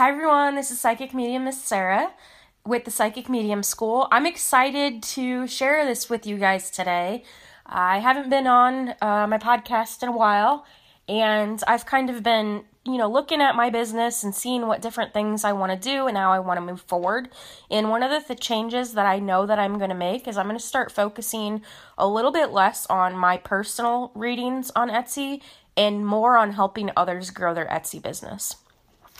Hi everyone, this is Psychic Medium Miss Sarah with the Psychic Medium School. I'm excited to share this with you guys today. I haven't been on uh, my podcast in a while, and I've kind of been, you know, looking at my business and seeing what different things I want to do and how I want to move forward. And one of the th- changes that I know that I'm going to make is I'm going to start focusing a little bit less on my personal readings on Etsy and more on helping others grow their Etsy business.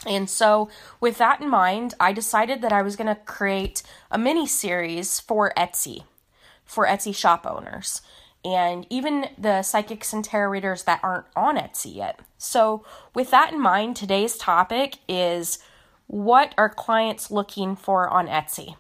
And so, with that in mind, I decided that I was going to create a mini series for Etsy, for Etsy shop owners, and even the psychics and tarot readers that aren't on Etsy yet. So, with that in mind, today's topic is what are clients looking for on Etsy?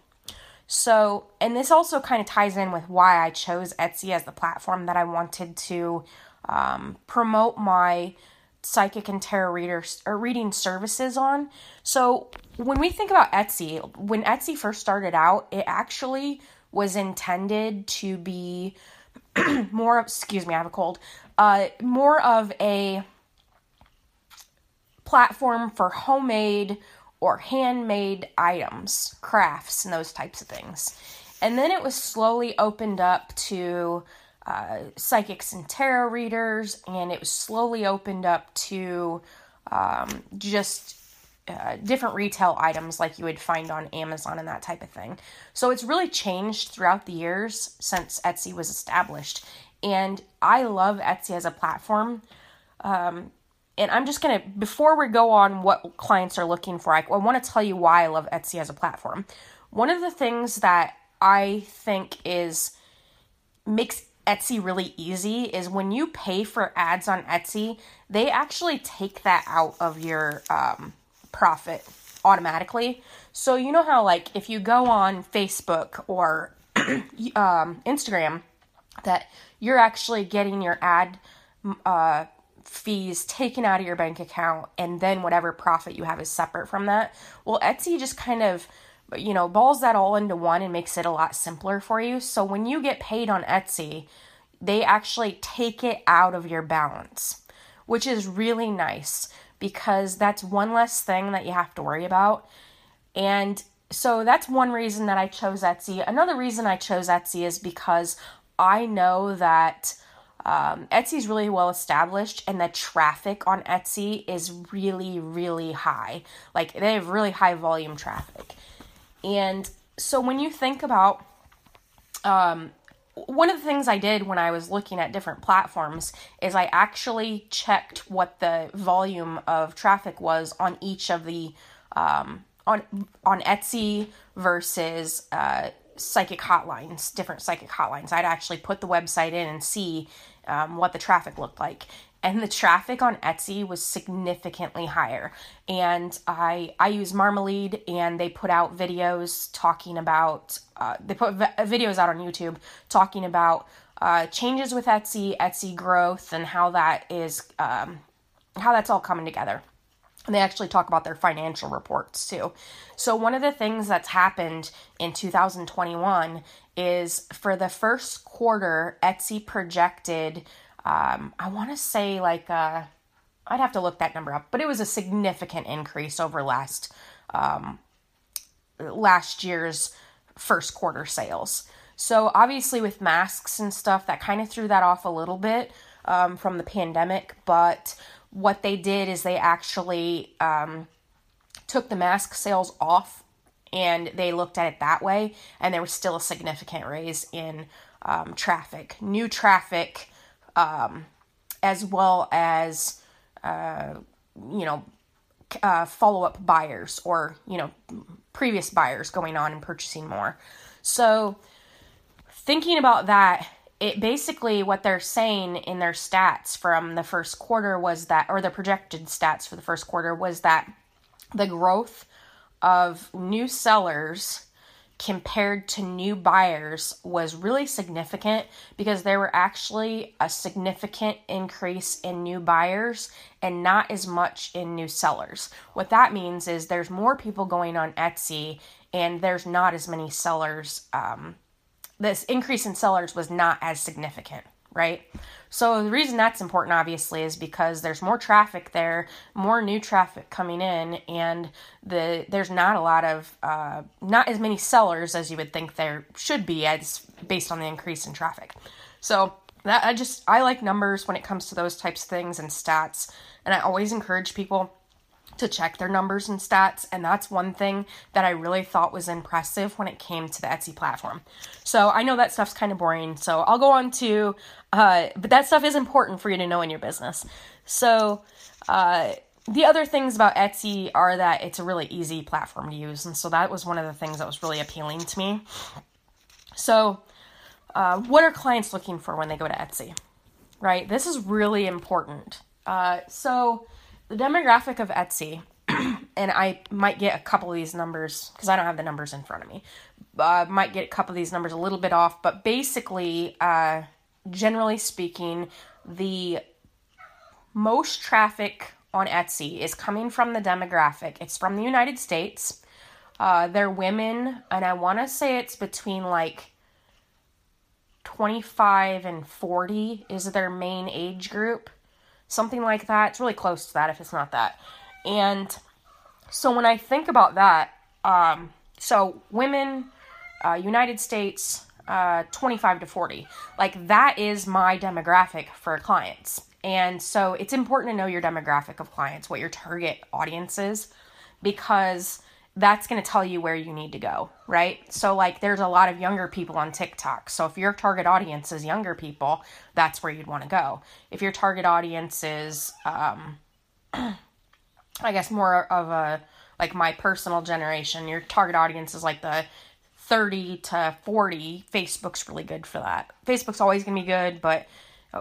So, and this also kind of ties in with why I chose Etsy as the platform that I wanted to um, promote my psychic and tarot readers or reading services on. So when we think about Etsy, when Etsy first started out, it actually was intended to be more excuse me, I have a cold. Uh more of a platform for homemade or handmade items, crafts and those types of things. And then it was slowly opened up to uh, psychics and tarot readers, and it was slowly opened up to um, just uh, different retail items like you would find on Amazon and that type of thing. So it's really changed throughout the years since Etsy was established. And I love Etsy as a platform. Um, and I'm just going to, before we go on what clients are looking for, I, I want to tell you why I love Etsy as a platform. One of the things that I think is makes Etsy really easy is when you pay for ads on Etsy, they actually take that out of your um, profit automatically. So you know how like if you go on Facebook or um, Instagram, that you're actually getting your ad uh, fees taken out of your bank account, and then whatever profit you have is separate from that. Well, Etsy just kind of you know, balls that all into one and makes it a lot simpler for you. So when you get paid on Etsy, they actually take it out of your balance, which is really nice because that's one less thing that you have to worry about. And so that's one reason that I chose Etsy. Another reason I chose Etsy is because I know that um, Etsy is really well established and the traffic on Etsy is really, really high. Like they have really high volume traffic. And so when you think about um, one of the things I did when I was looking at different platforms is I actually checked what the volume of traffic was on each of the um, on on Etsy versus uh, psychic hotlines, different psychic hotlines. I'd actually put the website in and see um, what the traffic looked like and the traffic on Etsy was significantly higher. And I I use Marmalead, and they put out videos talking about uh, they put v- videos out on YouTube talking about uh, changes with Etsy, Etsy growth, and how that is um, how that's all coming together. And they actually talk about their financial reports too. So one of the things that's happened in 2021 is for the first quarter, Etsy projected um, I want to say like uh, I'd have to look that number up, but it was a significant increase over last um, last year's first quarter sales. So obviously with masks and stuff, that kind of threw that off a little bit um, from the pandemic. But what they did is they actually um, took the mask sales off and they looked at it that way, and there was still a significant raise in um, traffic. New traffic um, as well as uh, you know uh, follow up buyers or you know previous buyers going on and purchasing more. So thinking about that, it basically what they're saying in their stats from the first quarter was that, or the projected stats for the first quarter was that the growth of new sellers compared to new buyers was really significant because there were actually a significant increase in new buyers and not as much in new sellers. What that means is there's more people going on Etsy and there's not as many sellers. Um, this increase in sellers was not as significant. Right? So the reason that's important obviously is because there's more traffic there, more new traffic coming in, and the there's not a lot of uh, not as many sellers as you would think there should be as based on the increase in traffic. So that I just I like numbers when it comes to those types of things and stats, and I always encourage people to check their numbers and stats. And that's one thing that I really thought was impressive when it came to the Etsy platform. So I know that stuff's kind of boring. So I'll go on to, uh, but that stuff is important for you to know in your business. So, uh, the other things about Etsy are that it's a really easy platform to use. And so that was one of the things that was really appealing to me. So, uh, what are clients looking for when they go to Etsy? Right? This is really important. Uh, so, the demographic of Etsy, and I might get a couple of these numbers because I don't have the numbers in front of me. Uh, might get a couple of these numbers a little bit off, but basically, uh, generally speaking, the most traffic on Etsy is coming from the demographic. It's from the United States. Uh, they're women, and I want to say it's between like 25 and 40 is their main age group something like that. It's really close to that if it's not that. And so when I think about that, um, so women, uh, United States, uh, 25 to 40, like that is my demographic for clients. And so it's important to know your demographic of clients, what your target audience is, because that's going to tell you where you need to go, right? So, like, there's a lot of younger people on TikTok. So, if your target audience is younger people, that's where you'd want to go. If your target audience is, um, I guess, more of a like my personal generation, your target audience is like the 30 to 40. Facebook's really good for that. Facebook's always going to be good, but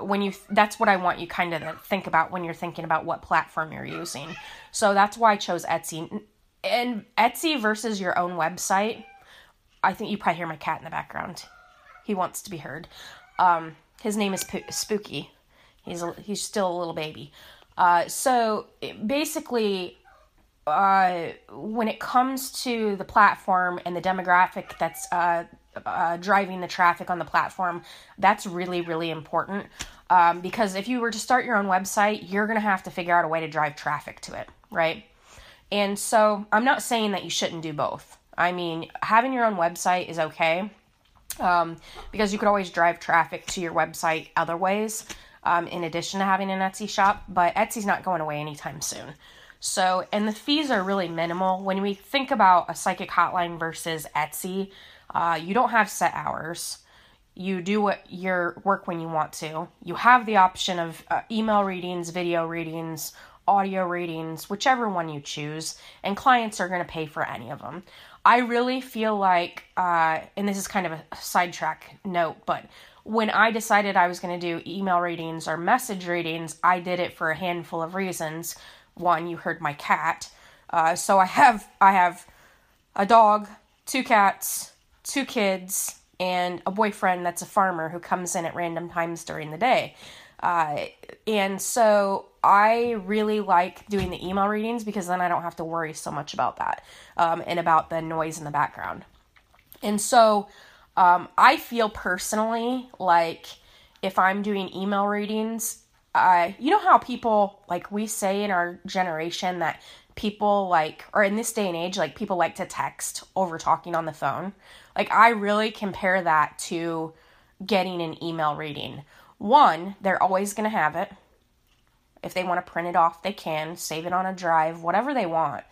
when you that's what I want you kind of think about when you're thinking about what platform you're using. So that's why I chose Etsy and Etsy versus your own website, I think you probably hear my cat in the background. He wants to be heard. Um, his name is Spooky. He's a, he's still a little baby. Uh, so basically, uh, when it comes to the platform and the demographic that's uh, uh, driving the traffic on the platform, that's really really important. Um, because if you were to start your own website, you're gonna have to figure out a way to drive traffic to it, right? And so I'm not saying that you shouldn't do both. I mean, having your own website is okay um, because you could always drive traffic to your website other ways um, in addition to having an Etsy shop, but Etsy's not going away anytime soon. So, and the fees are really minimal. When we think about a psychic hotline versus Etsy, uh, you don't have set hours. You do what your work when you want to. You have the option of uh, email readings, video readings, audio readings, whichever one you choose, and clients are going to pay for any of them. I really feel like, uh, and this is kind of a sidetrack note, but when I decided I was going to do email readings or message readings, I did it for a handful of reasons. One, you heard my cat, uh, so I have I have a dog, two cats, two kids, and a boyfriend that's a farmer who comes in at random times during the day. And so I really like doing the email readings because then I don't have to worry so much about that um, and about the noise in the background. And so um, I feel personally like if I'm doing email readings, uh, you know how people, like we say in our generation, that people like, or in this day and age, like people like to text over talking on the phone. Like I really compare that to getting an email reading one, they're always going to have it. If they want to print it off, they can, save it on a drive, whatever they want.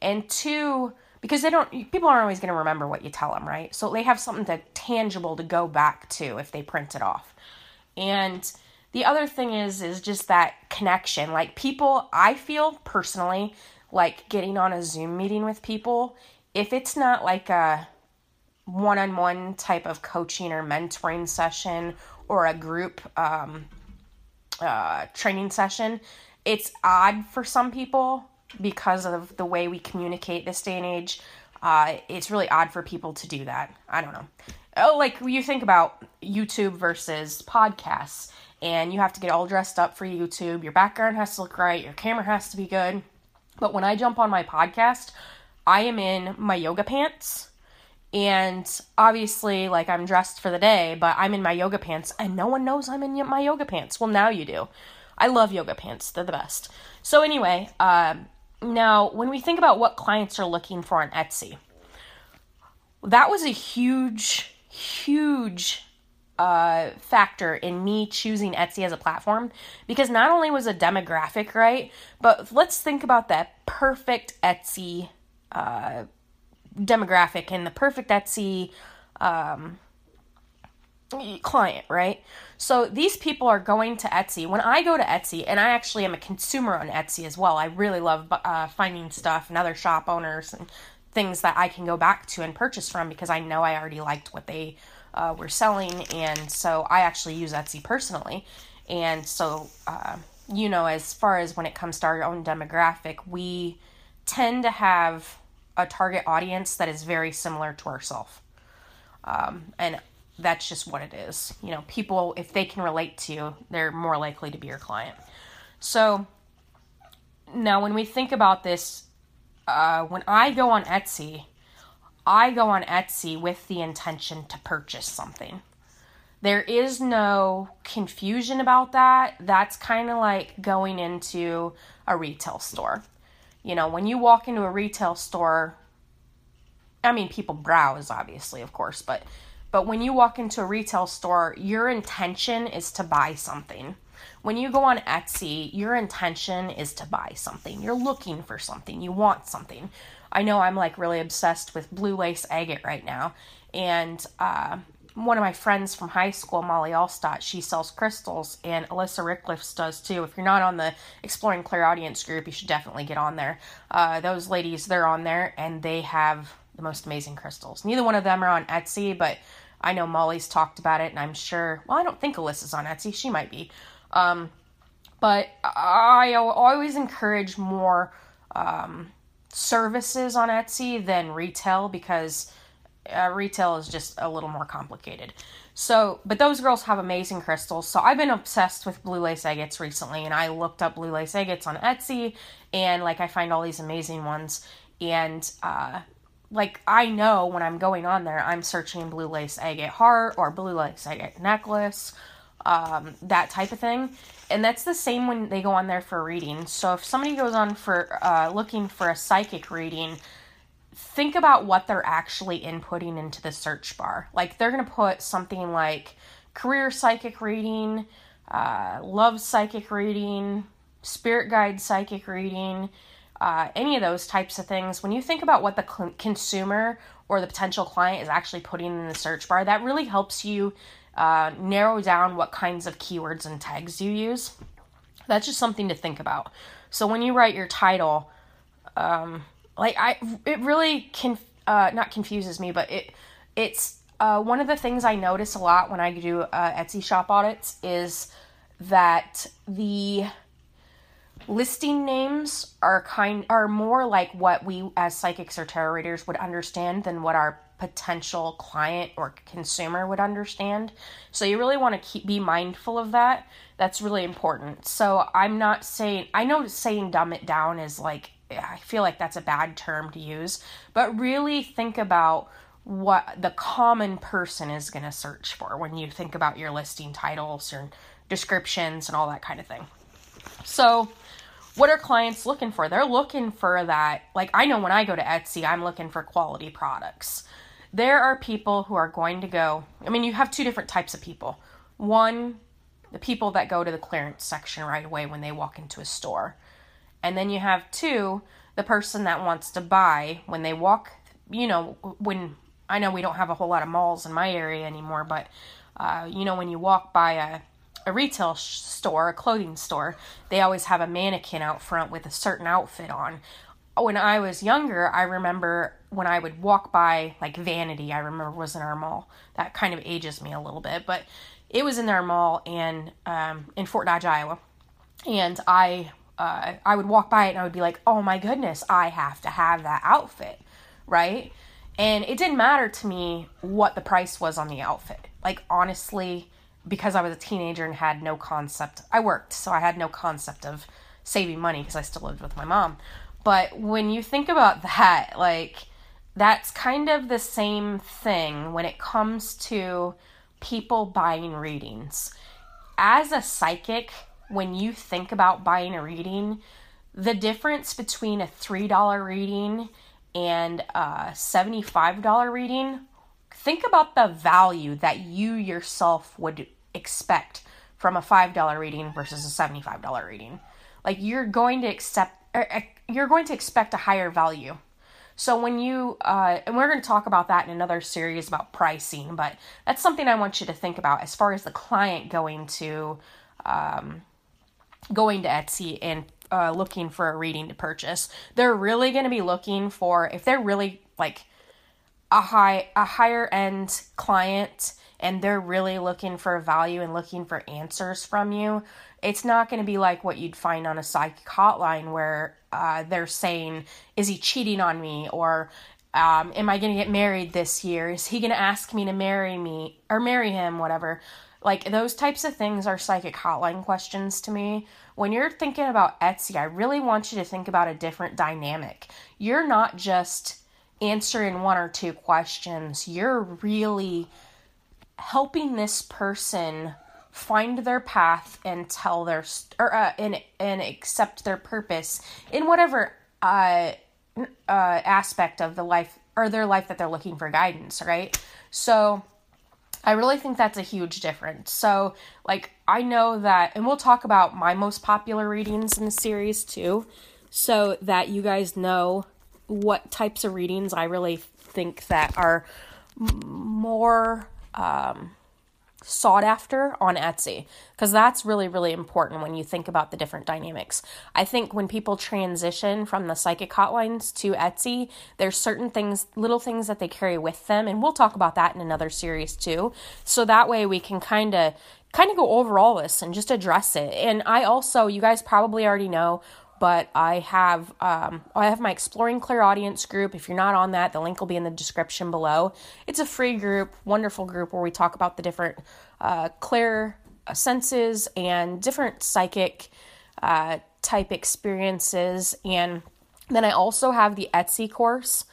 And two, because they don't people aren't always going to remember what you tell them, right? So they have something to tangible to go back to if they print it off. And the other thing is is just that connection. Like people, I feel personally like getting on a Zoom meeting with people, if it's not like a one-on-one type of coaching or mentoring session or a group um, uh, training session, it's odd for some people because of the way we communicate this day and age. Uh, it's really odd for people to do that. I don't know. Oh, like you think about YouTube versus podcasts, and you have to get all dressed up for YouTube. Your background has to look right. Your camera has to be good. But when I jump on my podcast, I am in my yoga pants And obviously, like I'm dressed for the day, but I'm in my yoga pants and no one knows I'm in my yoga pants. Well, now you do. I love yoga pants, they're the best. So, anyway, uh, now when we think about what clients are looking for on Etsy, that was a huge, huge uh, factor in me choosing Etsy as a platform because not only was a demographic right, but let's think about that perfect Etsy uh, demographic and the perfect Etsy um, client, right? So these people are going to Etsy. When I go to Etsy, and I actually am a consumer on Etsy as well, I really love uh, finding stuff and other shop owners and things that I can go back to and purchase from because I know I already liked what they uh, were selling, and so I actually use Etsy personally. And so, uh, you know, as far as when it comes to our own demographic, we tend to have a target audience that is very similar to ourselves. Um, and that's just what it is. You know, people, if they can relate to you, they're more likely to be your client. So, now when we think about this, uh, when I go on Etsy, I go on Etsy with the intention to purchase something. There is no confusion about that. That's kind of like going into a retail store. You know, when you walk into a retail store, I mean, people browse, obviously, of course, but but when you walk into a retail store, your intention is to buy something. When you go on Etsy, your intention is to buy something. You're looking for something. You want something. I know I'm like really obsessed with blue lace agate right now. And uh, one of my friends from high school, Molly Allstott, she sells crystals, and Alyssa Rickliffs does too. If you're not on the Exploring Clairaudience group, you should definitely get on there. Uh, those ladies, they're on there, and they have the most amazing crystals. Neither one of them are on Etsy, but I know Molly's talked about it, and I'm sure. Well, I don't think Alyssa's on Etsy. She might be. Um, but I always encourage more um, services on Etsy than retail because uh, retail is just a little more complicated. So, but those girls have amazing crystals. So I've been obsessed with blue lace agates recently, and I looked up blue lace agates on Etsy, and like I find all these amazing ones, and uh, like I know when I'm going on there, I'm searching blue lace agate heart or blue lace agate necklace, um, that type of thing and that's the same when they go on there for reading. So if somebody goes on for uh, looking for a psychic reading, think about what they're actually inputting into the search bar. Like they're gonna put something like career psychic reading, uh, love psychic reading, spirit guide psychic reading, uh, any of those types of things. When you think about what the cl- consumer or the potential client is actually putting in the search bar, that really helps you uh, narrow down what kinds of keywords and tags you use. That's just something to think about. So when you write your title, um, like I, it really can uh, not confuses me, but it it's uh, one of the things I notice a lot when I do uh, Etsy shop audits is that the listing names are kind are more like what we as psychics or tarot readers would understand than what our potential client or consumer would understand. So you really want to keep be mindful of that. That's really important. So I'm not saying I know saying dumb it down is like I feel like that's a bad term to use, but really think about what the common person is going to search for when you think about your listing titles and descriptions and all that kind of thing. So, what are clients looking for? They're looking for that. Like, I know when I go to Etsy, I'm looking for quality products there are people who are going to go. I mean, you have two different types of people. One, the people that go to the clearance section right away when they walk into a store. And then you have two, the person that wants to buy when they walk, you know, when I know we don't have a whole lot of malls in my area anymore, but uh, you know, when you walk by a, a retail store, a clothing store, they always have a mannequin out front with a certain outfit on when I was younger, I remember when I would walk by like Vanity, I remember was in our mall. That kind of ages me a little bit, but it was in our mall and um, in Fort Dodge, Iowa. And I uh, I would walk by it and I would be like, oh my goodness, I have to have that outfit, right? And it didn't matter to me what the price was on the outfit. Like honestly, because I was a teenager and had no concept. I worked, so I had no concept of saving money because I still lived with my mom. But when you think about that, like, that's kind of the same thing when it comes to people buying readings. As a psychic, when you think about buying a reading, the difference between a $3 reading and a $75 reading, think about the value that you yourself would expect from a $5 reading versus a $75 reading. Like you're going to accept er, er, you're going to expect a higher value. So when you uh, and we're going to talk about that in another series about pricing, but that's something I want you to think about as far as the client going to um, going to Etsy and uh, looking for a reading to purchase. They're really going to be looking for if they're really like a high a higher end client and they're really looking for value and looking for answers from you. It's not going to be like what you'd find on a psychic hotline where uh, they're saying, "Is he cheating on me?" or um, "Am I going to get married this year? Is he going to ask me to marry me or marry him?" Whatever. Like those types of things are psychic hotline questions to me. When you're thinking about Etsy, I really want you to think about a different dynamic. You're not just answering one or two questions, you're really helping this person find their path and tell their or uh, and and accept their purpose in whatever uh, uh aspect of the life or their life that they're looking for guidance, right? So I really think that's a huge difference. So, like, I know that, and we'll talk about my most popular readings in the series too, so that you guys know what types of readings I really think that are more um, sought after on Etsy because that's really really important when you think about the different dynamics. I think when people transition from the psychic hotlines to Etsy, there's certain things, little things that they carry with them and we'll talk about that in another series too. So that way we can kind of kind of go over all this and just address it. And I also, you guys probably already know, but I have um, I have my exploring clairaudience group. If you're not on that, the link will be in the description below. It's a free group, wonderful group where we talk about the different uh, clair senses and different psychic uh, type experiences. And then I also have the Etsy course.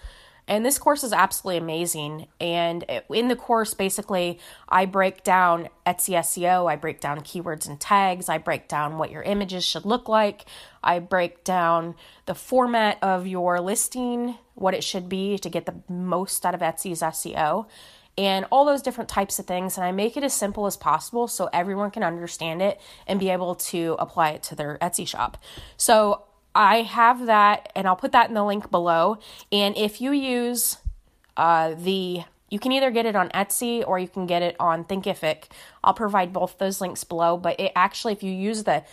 And this course is absolutely amazing. And in the course, basically, I break down Etsy SEO, I break down keywords and tags, I break down what your images should look like, I break down the format of your listing, what it should be to get the most out of Etsy's SEO, and all those different types of things. And I make it as simple as possible so everyone can understand it and be able to apply it to their Etsy shop. So I have that, and I'll put that in the link below. And if you use uh, the you can either get it on Etsy or you can get it on Thinkific. I'll provide both those links below. But it actually, if you use the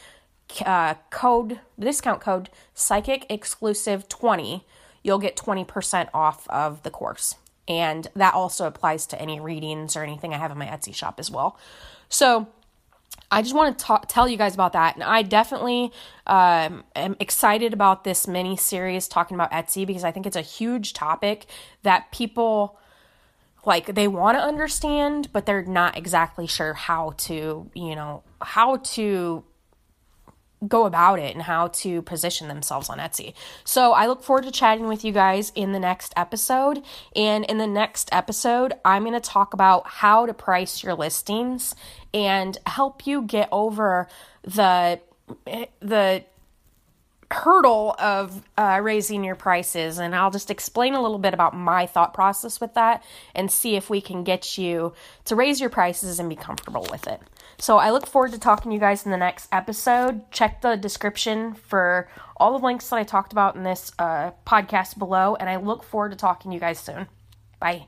uh, code, discount code Psychic Exclusive 20, you'll get 20% off of the course. And that also applies to any readings or anything I have in my Etsy shop as well. So, I just want to tell you guys about that. And I definitely um, am excited about this mini series talking about Etsy because I think it's a huge topic that people like they want to understand, but they're not exactly sure how to, you know, how to go about it and how to position themselves on Etsy. So I look forward to chatting with you guys in the next episode. And in the next episode, I'm going to talk about how to price your listings and help you get over the the hurdle of uh, raising your prices. And I'll just explain a little bit about my thought process with that and see if we can get you to raise your prices and be comfortable with it. So I look forward to talking to you guys in the next episode. Check the description for all the links that I talked about in this uh, podcast below. And I look forward to talking to you guys soon. Bye.